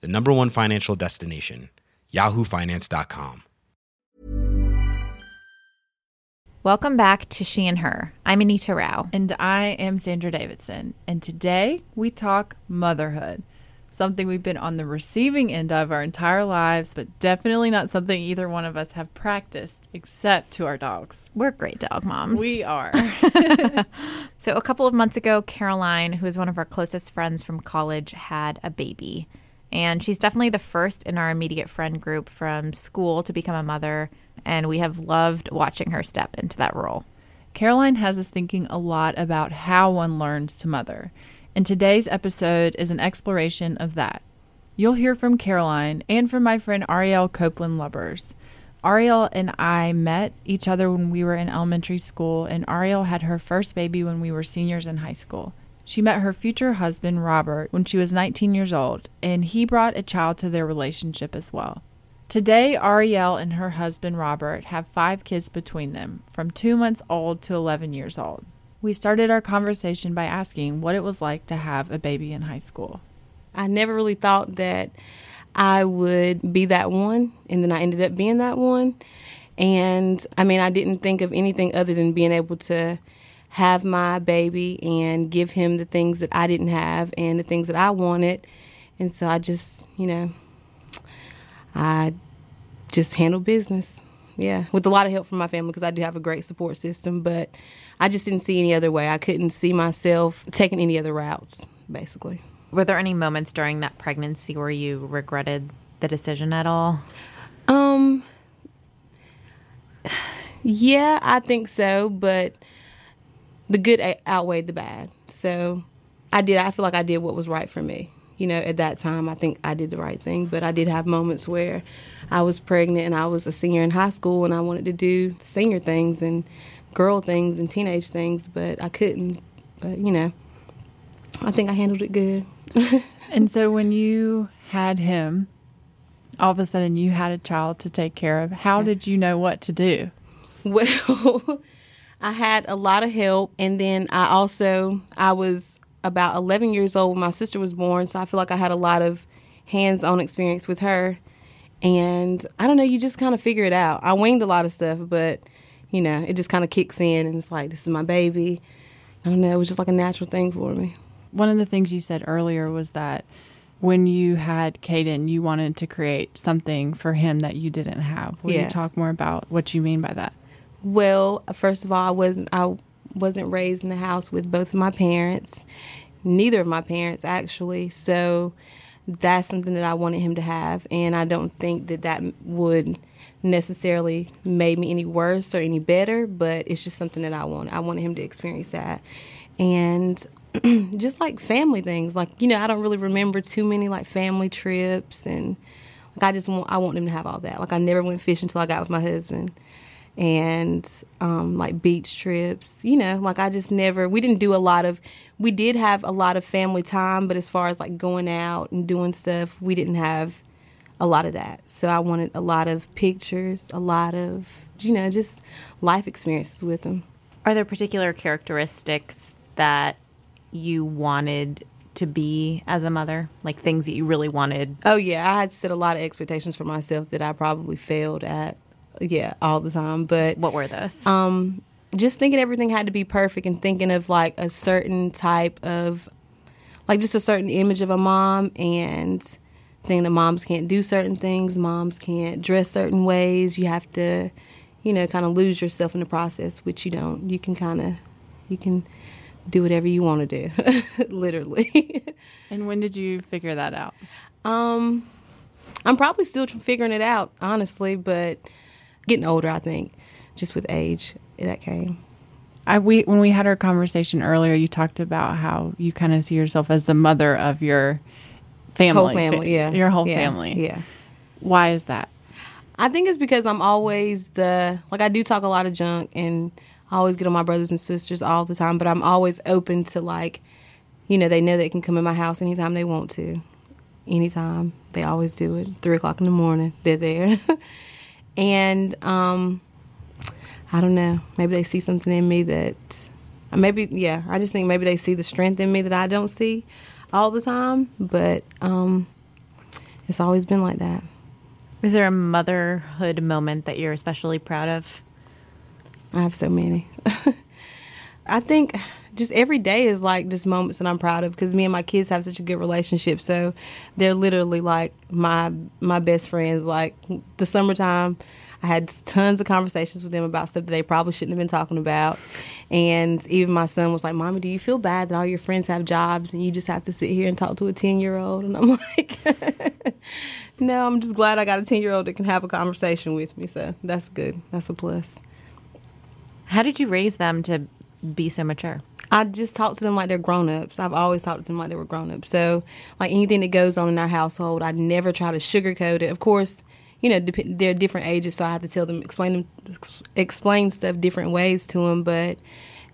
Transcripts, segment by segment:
the number one financial destination, yahoofinance.com. Welcome back to She and Her. I'm Anita Rao. And I am Sandra Davidson. And today we talk motherhood, something we've been on the receiving end of our entire lives, but definitely not something either one of us have practiced except to our dogs. We're great dog moms. We are. so, a couple of months ago, Caroline, who is one of our closest friends from college, had a baby. And she's definitely the first in our immediate friend group from school to become a mother and we have loved watching her step into that role. Caroline has us thinking a lot about how one learns to mother, and today's episode is an exploration of that. You'll hear from Caroline and from my friend Ariel Copeland Lubbers. Ariel and I met each other when we were in elementary school, and Ariel had her first baby when we were seniors in high school. She met her future husband, Robert, when she was 19 years old, and he brought a child to their relationship as well. Today, Ariel and her husband Robert have five kids between them, from two months old to 11 years old. We started our conversation by asking what it was like to have a baby in high school. I never really thought that I would be that one, and then I ended up being that one. And I mean, I didn't think of anything other than being able to have my baby and give him the things that I didn't have and the things that I wanted. And so I just, you know, I just handle business. Yeah, with a lot of help from my family because I do have a great support system, but I just didn't see any other way. I couldn't see myself taking any other routes, basically. Were there any moments during that pregnancy where you regretted the decision at all? Um, yeah, I think so, but the good outweighed the bad. So I did, I feel like I did what was right for me you know, at that time, I think I did the right thing. But I did have moments where I was pregnant and I was a senior in high school and I wanted to do senior things and girl things and teenage things, but I couldn't. But, you know, I think I handled it good. and so when you had him, all of a sudden you had a child to take care of. How did you know what to do? Well, I had a lot of help and then I also I was about 11 years old when my sister was born, so I feel like I had a lot of hands on experience with her. And I don't know, you just kind of figure it out. I winged a lot of stuff, but you know, it just kind of kicks in and it's like, this is my baby. I don't know, it was just like a natural thing for me. One of the things you said earlier was that when you had Caden, you wanted to create something for him that you didn't have. Will yeah. you talk more about what you mean by that? Well, first of all, I wasn't I wasn't raised in the house with both of my parents, neither of my parents actually. So that's something that I wanted him to have, and I don't think that that would necessarily made me any worse or any better, but it's just something that I want. I wanted him to experience that, and just like family things, like you know, I don't really remember too many like family trips, and like I just want I want him to have all that. Like I never went fishing until I got with my husband and um, like beach trips. You know, like I just never, we didn't do a lot of, we did have a lot of family time, but as far as like going out and doing stuff, we didn't have a lot of that. So I wanted a lot of pictures, a lot of, you know, just life experiences with them. Are there particular characteristics that you wanted to be as a mother? Like things that you really wanted? Oh, yeah. I had set a lot of expectations for myself that I probably failed at yeah, all the time. But what were those? Um, just thinking everything had to be perfect and thinking of like a certain type of, like just a certain image of a mom and thing that moms can't do certain things, moms can't dress certain ways. You have to, you know, kind of lose yourself in the process, which you don't. You can kind of, you can do whatever you want to do, literally. And when did you figure that out? um, I'm probably still figuring it out, honestly, but getting older, I think, just with age, that came. I we when we had our conversation earlier, you talked about how you kind of see yourself as the mother of your family, Whole family, yeah. your whole Yeah, family. Yeah. Why is that? I think it's because I'm always the like I do talk a lot of junk and I always get on my brothers and sisters all the time, but I'm always open to like, you know, they know they can come in my house anytime they want to, anytime. They always do it. Three o'clock in the morning, they're there, and um, I don't know. Maybe they see something in me that, maybe yeah. I just think maybe they see the strength in me that I don't see all the time, but um, it's always been like that. Is there a motherhood moment that you're especially proud of? I have so many. I think just every day is like just moments that I'm proud of because me and my kids have such a good relationship. So they're literally like my my best friends. Like the summertime, I had tons of conversations with them about stuff that they probably shouldn't have been talking about. And even my son was like, "Mommy, do you feel bad that all your friends have jobs and you just have to sit here and talk to a ten year old?" And I'm like. No, I'm just glad I got a 10 year old that can have a conversation with me. So that's good. That's a plus. How did you raise them to be so mature? I just talk to them like they're grown ups. I've always talked to them like they were grown ups. So, like anything that goes on in our household, I never try to sugarcoat it. Of course, you know, dep- they're different ages, so I have to tell them, explain them, ex- explain stuff different ways to them. But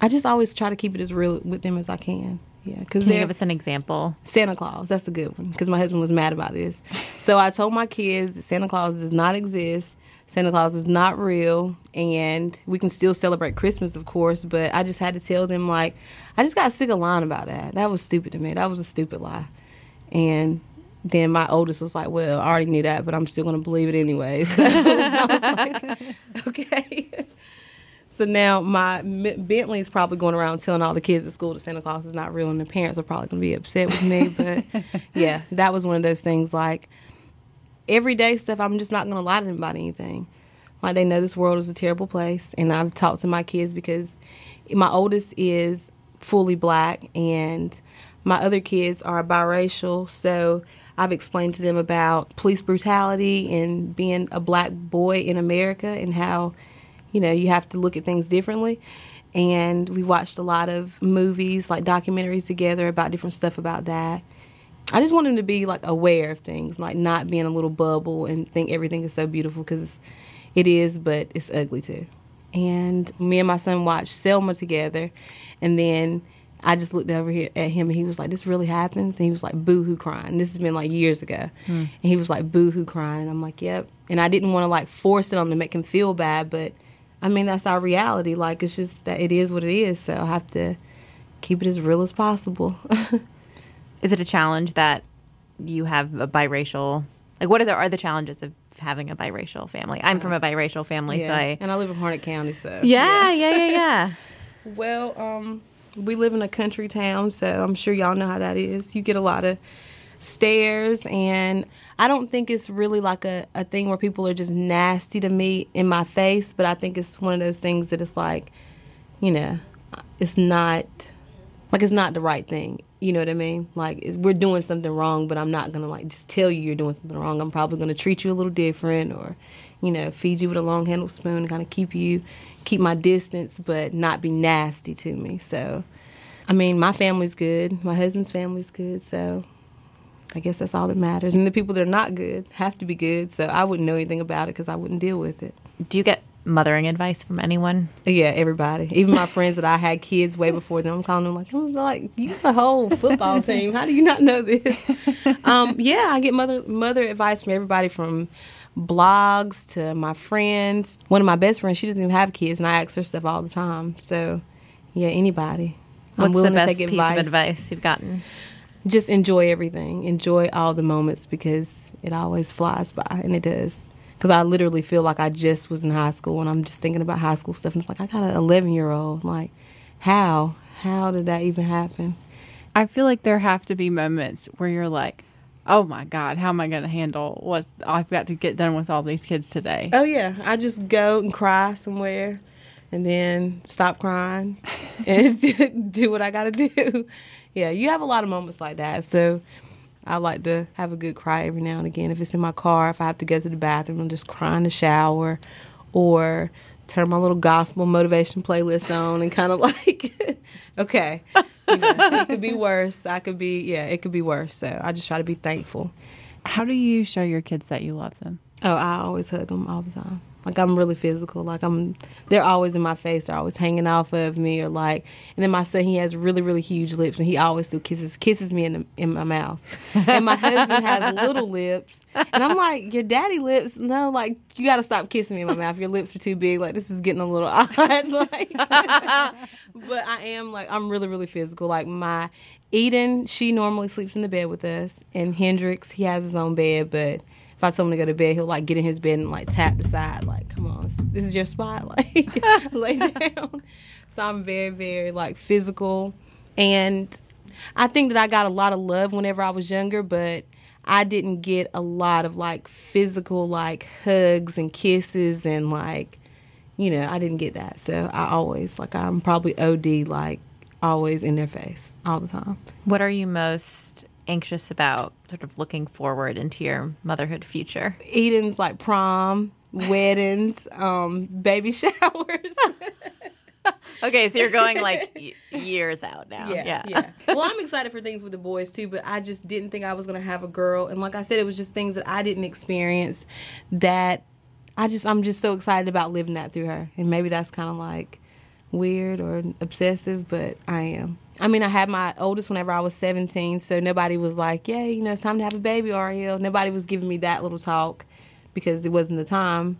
I just always try to keep it as real with them as I can. Yeah, because Can you they're give us an example? Santa Claus. That's the good one because my husband was mad about this. So I told my kids that Santa Claus does not exist. Santa Claus is not real, and we can still celebrate Christmas, of course. But I just had to tell them like I just got sick of lying about that. That was stupid to me. That was a stupid lie. And then my oldest was like, "Well, I already knew that, but I'm still going to believe it anyway." So I was like, "Okay." So now my Bentley is probably going around telling all the kids at school that Santa Claus is not real, and the parents are probably going to be upset with me. But yeah, that was one of those things. Like everyday stuff, I'm just not to lie to them about anything. Like they know this world is a terrible place, and I've talked to my kids because my oldest is fully black, and my other kids are biracial. So I've explained to them about police brutality and being a black boy in America and how you know you have to look at things differently and we've watched a lot of movies like documentaries together about different stuff about that i just want them to be like aware of things like not be in a little bubble and think everything is so beautiful because it is but it's ugly too and me and my son watched selma together and then I just looked over here at him and he was like, This really happens? And he was like, Boo hoo crying. This has been like years ago. Hmm. And he was like, Boo hoo crying. And I'm like, Yep. And I didn't want to like force it on him to make him feel bad, but I mean, that's our reality. Like, it's just that it is what it is. So I have to keep it as real as possible. Is it a challenge that you have a biracial? Like, what are the are the challenges of having a biracial family? I'm from a biracial family, so I. And I live in Harnett County, so. Yeah, yeah, yeah, yeah. Well, um, we live in a country town, so I'm sure y'all know how that is. You get a lot of stares, and I don't think it's really like a, a thing where people are just nasty to me in my face, but I think it's one of those things that it's like, you know, it's not like it's not the right thing. You know what I mean? Like we're doing something wrong, but I'm not gonna like just tell you you're doing something wrong. I'm probably gonna treat you a little different, or you know, feed you with a long handled spoon, kind of keep you keep my distance, but not be nasty to me. So, I mean, my family's good. My husband's family's good. So. I guess that's all that matters. And the people that are not good have to be good. So I wouldn't know anything about it because I wouldn't deal with it. Do you get mothering advice from anyone? Yeah, everybody. Even my friends that I had kids way before them. I'm calling them like, I'm like, you a whole football team. How do you not know this? Um, yeah, I get mother mother advice from everybody from blogs to my friends. One of my best friends, she doesn't even have kids, and I ask her stuff all the time. So, yeah, anybody. I'm What's the willing to best take piece of advice you've gotten? just enjoy everything. Enjoy all the moments because it always flies by, and it does. Because I literally feel like I just was in high school, and I'm just thinking about high school stuff. And it's like I got an 11 year old. Like, how? How did that even happen? I feel like there have to be moments where you're like, oh my God, how am I going to handle what I've got to get done with all these kids today? Oh yeah, I just go and cry somewhere, and then stop crying and do what I got to do. Yeah, you have a lot of moments like that. So I like to have a good cry every now and again. If it's in my car, if I have to go to the bathroom, I'm just cry in the shower, or turn my little gospel motivation playlist on and kind of like, okay, you know, it could be worse. I could be, yeah, it could be worse. So I just try to be thankful. How do you show your kids that you love them? Oh, I always hug them all the time. Like I'm really physical. Like I'm, they're always in my face. They're always hanging off of me, or like. And then my son, he has really, really huge lips, and he always still kisses kisses me in the, in my mouth. And my husband has little lips, and I'm like, your daddy lips? No, like you got to stop kissing me in my mouth. Your lips are too big. Like this is getting a little odd. like, but I am like I'm really, really physical. Like my Eden, she normally sleeps in the bed with us, and Hendrix, he has his own bed, but if I tell him to go to bed, he'll like get in his bed and like tap the side, like, come on, this is your spot, like lay down. So I'm very, very like physical. And I think that I got a lot of love whenever I was younger, but I didn't get a lot of like physical like hugs and kisses and like, you know, I didn't get that. So I always like I'm probably OD like always in their face all the time. What are you most anxious about sort of looking forward into your motherhood future? Eden's like prom, weddings, um, baby showers. okay, so you're going like years out now. Yeah, yeah, yeah. Well, I'm excited for things with the boys too, but I just didn't think I was going to have a girl. And like I said, it was just things that I didn't experience that I just I'm just so excited about living that through her. And maybe that's kind of like weird or obsessive, but I am. I mean, I had my oldest whenever I was 17, so nobody was like, yeah, you know, it's time to have a baby, Ariel. Nobody was giving me that little talk because it wasn't the time.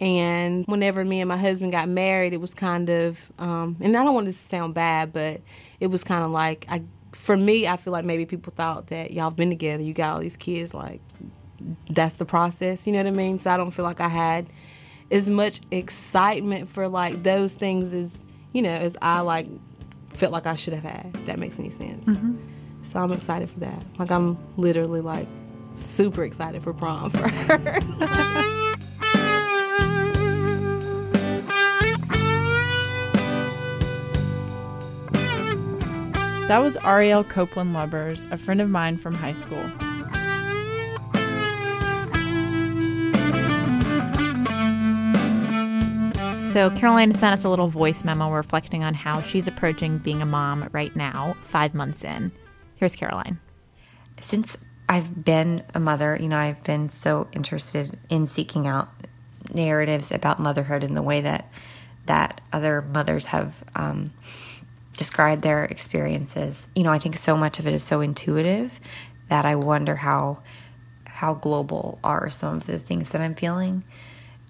And whenever me and my husband got married, it was kind of, um, and I don't want this to sound bad, but it was kind of like, I, for me, I feel like maybe people thought that y'all been together, you got all these kids, like, that's the process, you know what I mean? So I don't feel like I had as much excitement for like those things as, you know, as I like felt like I should have had. If that makes any sense. Mm-hmm. So I'm excited for that. Like I'm literally like super excited for prom for her. that was Ariel Copeland Lubbers, a friend of mine from high school. So, Caroline sent us a little voice memo reflecting on how she's approaching being a mom right now, five months in. Here's Caroline. Since I've been a mother, you know, I've been so interested in seeking out narratives about motherhood in the way that that other mothers have um, described their experiences. You know, I think so much of it is so intuitive that I wonder how how global are some of the things that I'm feeling.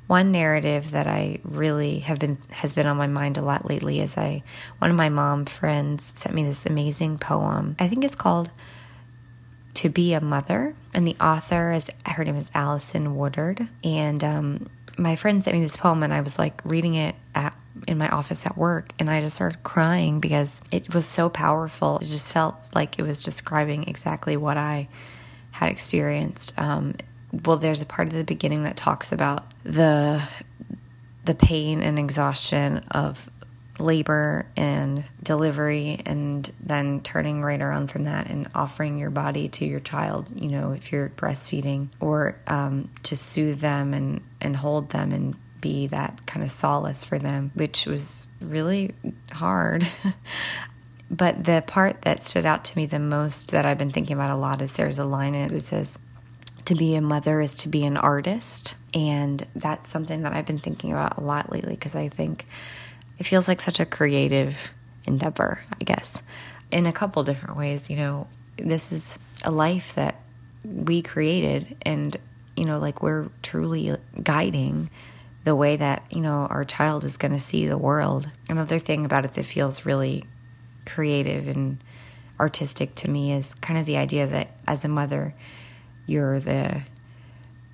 One narrative that I really have been has been on my mind a lot lately is I one of my mom friends sent me this amazing poem. I think it's called "To Be a Mother," and the author is her name is Alison Woodard. And um, my friend sent me this poem, and I was like reading it at in my office at work, and I just started crying because it was so powerful. It just felt like it was describing exactly what I had experienced. Um, well, there's a part of the beginning that talks about the the pain and exhaustion of labor and delivery and then turning right around from that and offering your body to your child you know if you're breastfeeding or um, to soothe them and and hold them and be that kind of solace for them which was really hard. But the part that stood out to me the most that i've been thinking about a lot is there's a line in it that says to be a mother is to be an artist. And that's something that I've been thinking about a lot lately because I think it feels like such a creative endeavor, I guess, in a couple different ways. You know, this is a life that we created, and, you know, like we're truly guiding the way that, you know, our child is going to see the world. Another thing about it that feels really creative and artistic to me is kind of the idea that as a mother, you're the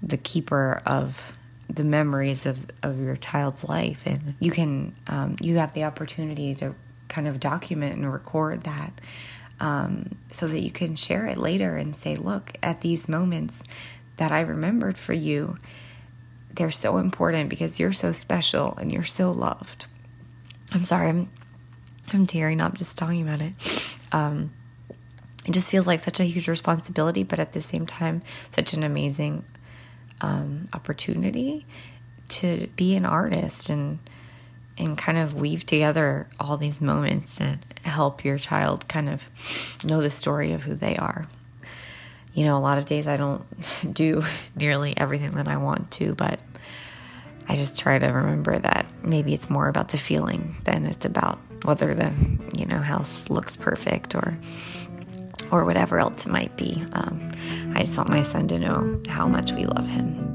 the keeper of the memories of, of your child's life and you can um, you have the opportunity to kind of document and record that um, so that you can share it later and say, look, at these moments that I remembered for you, they're so important because you're so special and you're so loved. I'm sorry, I'm I'm tearing up just talking about it. Um, it just feels like such a huge responsibility, but at the same time, such an amazing um, opportunity to be an artist and and kind of weave together all these moments and help your child kind of know the story of who they are. You know, a lot of days I don't do nearly everything that I want to, but I just try to remember that maybe it's more about the feeling than it's about whether the you know house looks perfect or or whatever else it might be. Um, I just want my son to know how much we love him.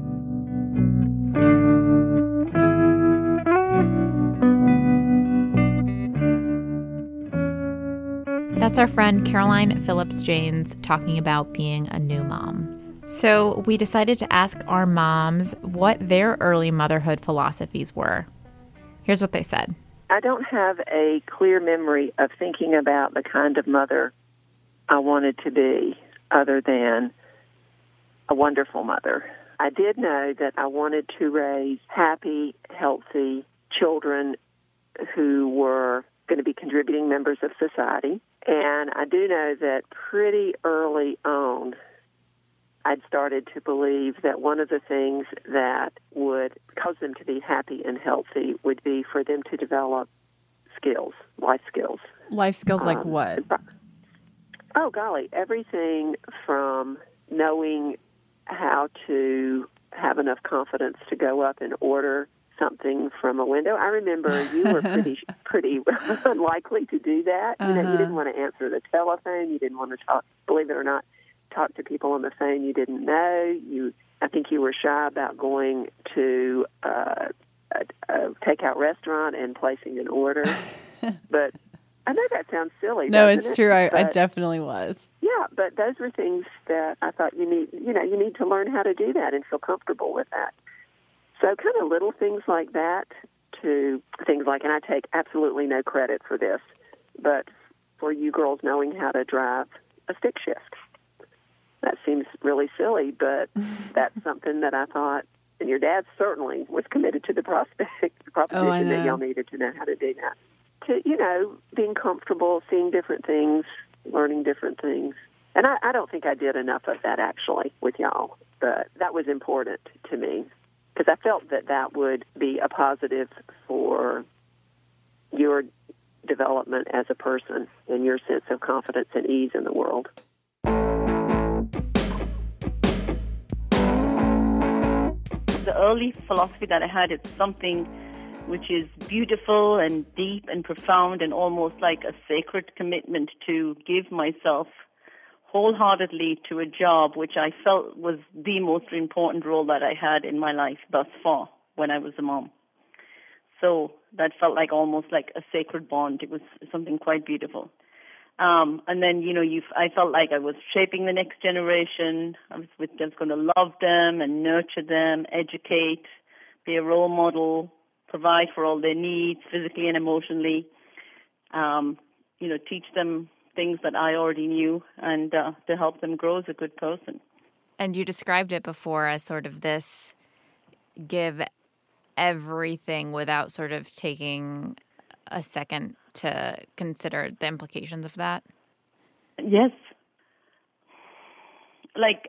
That's our friend Caroline Phillips Janes talking about being a new mom. So, we decided to ask our moms what their early motherhood philosophies were. Here's what they said I don't have a clear memory of thinking about the kind of mother I wanted to be other than a wonderful mother. I did know that I wanted to raise happy, healthy children who were going to be contributing members of society. And I do know that pretty early on, I'd started to believe that one of the things that would cause them to be happy and healthy would be for them to develop skills, life skills. Life skills like um, what? Oh, golly, everything from knowing how to have enough confidence to go up and order something from a window. I remember you were pretty pretty unlikely to do that. You know, you didn't uh-huh. want to answer the telephone. You didn't want to talk. Believe it or not, talk to people on the phone you didn't know. You, I think you were shy about going to uh, a, a takeout restaurant and placing an order. but I know that sounds silly. No, it's it? true. I, but, I definitely was. Yeah, but those were things that I thought you need. You know, you need to learn how to do that and feel comfortable with that. So, kind of little things like that to things like, and I take absolutely no credit for this, but for you girls knowing how to drive a stick shift that seems really silly, but that's something that I thought, and your dad certainly was committed to the prospect, oh, the proposition oh, that y'all needed to know how to do that. To, you know, being comfortable, seeing different things, learning different things. And I, I don't think I did enough of that actually with y'all, but that was important to me because I felt that that would be a positive for your development as a person and your sense of confidence and ease in the world. the early philosophy that I had is something which is beautiful and deep and profound and almost like a sacred commitment to give myself wholeheartedly to a job which I felt was the most important role that I had in my life thus far when I was a mom. So that felt like almost like a sacred bond. It was something quite beautiful. Um, and then, you know, you've I felt like I was shaping the next generation. I was, with, I was going to love them and nurture them, educate, be a role model, provide for all their needs, physically and emotionally. Um, you know, teach them things that I already knew and uh, to help them grow as a good person. And you described it before as sort of this give everything without sort of taking a second to consider the implications of that? Yes. Like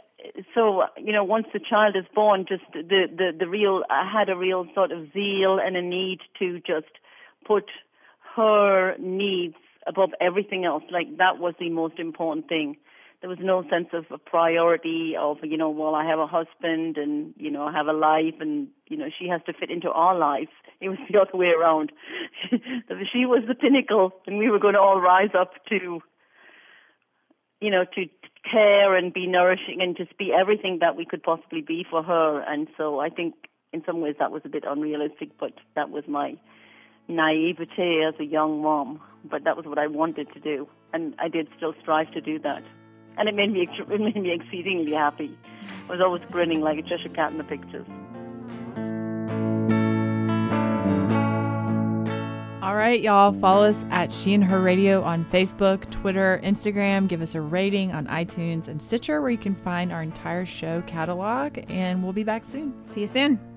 so, you know, once the child is born, just the the the real I had a real sort of zeal and a need to just put her needs above everything else. Like that was the most important thing there was no sense of a priority of you know well I have a husband and you know I have a life and you know she has to fit into our lives. It was the other way around. she was the pinnacle, and we were going to all rise up to you know to care and be nourishing and just be everything that we could possibly be for her. And so I think in some ways that was a bit unrealistic, but that was my naivete as a young mom. But that was what I wanted to do, and I did still strive to do that and it made me it made me exceedingly happy. I was always grinning like a Cheshire cat in the pictures. All right, y'all. Follow us at She and Her Radio on Facebook, Twitter, Instagram. Give us a rating on iTunes and Stitcher, where you can find our entire show catalog. And we'll be back soon. See you soon.